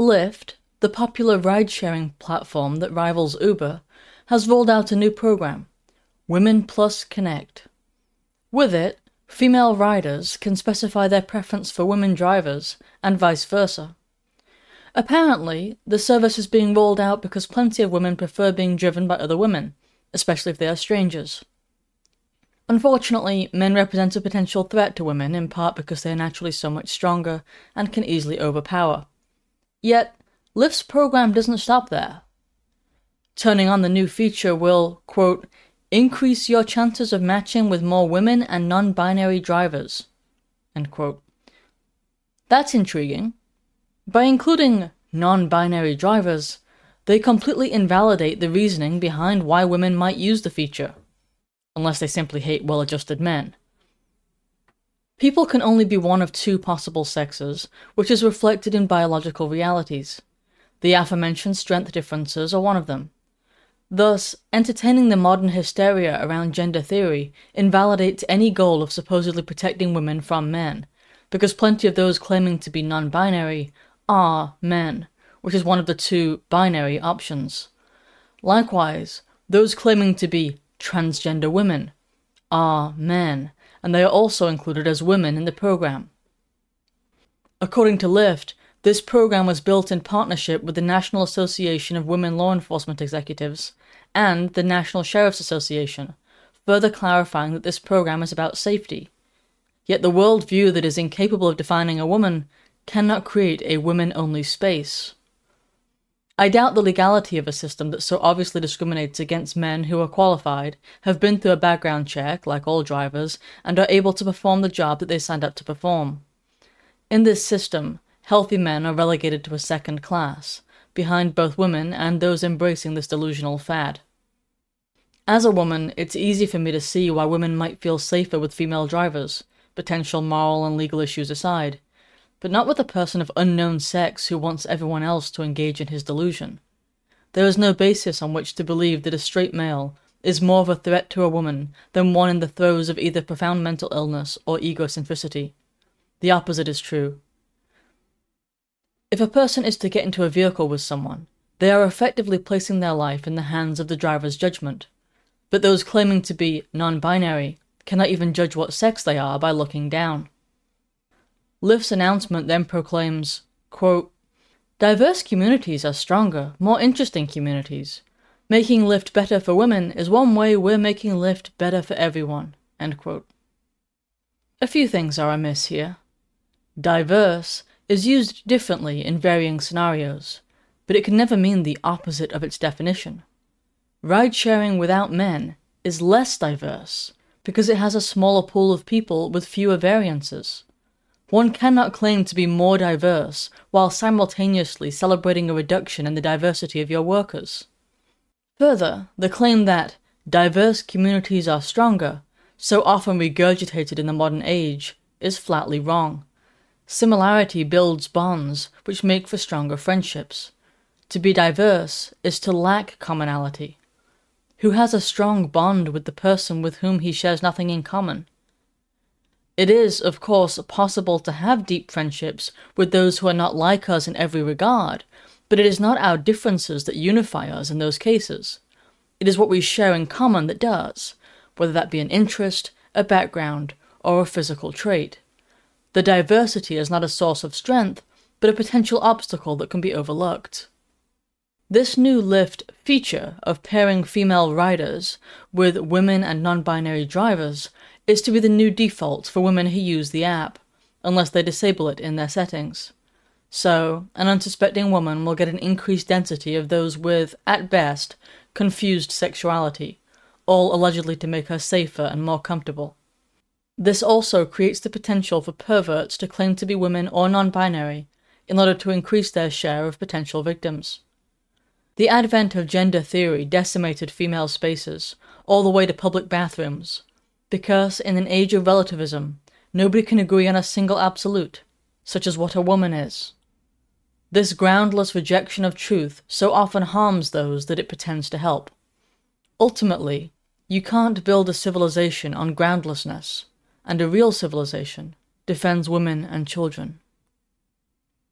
Lyft, the popular ride sharing platform that rivals Uber, has rolled out a new program, Women Plus Connect. With it, female riders can specify their preference for women drivers and vice versa. Apparently, the service is being rolled out because plenty of women prefer being driven by other women, especially if they are strangers. Unfortunately, men represent a potential threat to women in part because they are naturally so much stronger and can easily overpower. Yet, Lyft's program doesn't stop there. Turning on the new feature will, quote, increase your chances of matching with more women and non binary drivers. End quote. That's intriguing. By including non binary drivers, they completely invalidate the reasoning behind why women might use the feature, unless they simply hate well adjusted men. People can only be one of two possible sexes, which is reflected in biological realities. The aforementioned strength differences are one of them. Thus, entertaining the modern hysteria around gender theory invalidates any goal of supposedly protecting women from men, because plenty of those claiming to be non binary are men, which is one of the two binary options. Likewise, those claiming to be transgender women are men, and they are also included as women in the program. According to Lyft, this program was built in partnership with the National Association of Women Law Enforcement Executives and the National Sheriff's Association, further clarifying that this program is about safety. Yet the worldview that is incapable of defining a woman cannot create a women only space. I doubt the legality of a system that so obviously discriminates against men who are qualified, have been through a background check, like all drivers, and are able to perform the job that they signed up to perform. In this system, healthy men are relegated to a second class, behind both women and those embracing this delusional fad. As a woman, it's easy for me to see why women might feel safer with female drivers, potential moral and legal issues aside, but not with a person of unknown sex who wants everyone else to engage in his delusion. There is no basis on which to believe that a straight male is more of a threat to a woman than one in the throes of either profound mental illness or egocentricity. The opposite is true. If a person is to get into a vehicle with someone, they are effectively placing their life in the hands of the driver's judgment. But those claiming to be non binary cannot even judge what sex they are by looking down. Lyft's announcement then proclaims, quote, Diverse communities are stronger, more interesting communities. Making Lyft better for women is one way we're making Lyft better for everyone. A few things are amiss here. Diverse is used differently in varying scenarios, but it can never mean the opposite of its definition. Ride sharing without men is less diverse because it has a smaller pool of people with fewer variances. One cannot claim to be more diverse while simultaneously celebrating a reduction in the diversity of your workers. Further, the claim that diverse communities are stronger, so often regurgitated in the modern age, is flatly wrong. Similarity builds bonds, which make for stronger friendships. To be diverse is to lack commonality. Who has a strong bond with the person with whom he shares nothing in common? It is, of course, possible to have deep friendships with those who are not like us in every regard, but it is not our differences that unify us in those cases. It is what we share in common that does, whether that be an interest, a background, or a physical trait. The diversity is not a source of strength, but a potential obstacle that can be overlooked. This new Lyft feature of pairing female riders with women and non binary drivers is to be the new default for women who use the app, unless they disable it in their settings. So, an unsuspecting woman will get an increased density of those with, at best, confused sexuality, all allegedly to make her safer and more comfortable. This also creates the potential for perverts to claim to be women or non binary in order to increase their share of potential victims. The advent of gender theory decimated female spaces, all the way to public bathrooms, because in an age of relativism, nobody can agree on a single absolute, such as what a woman is. This groundless rejection of truth so often harms those that it pretends to help. Ultimately, you can't build a civilization on groundlessness and a real civilization defends women and children.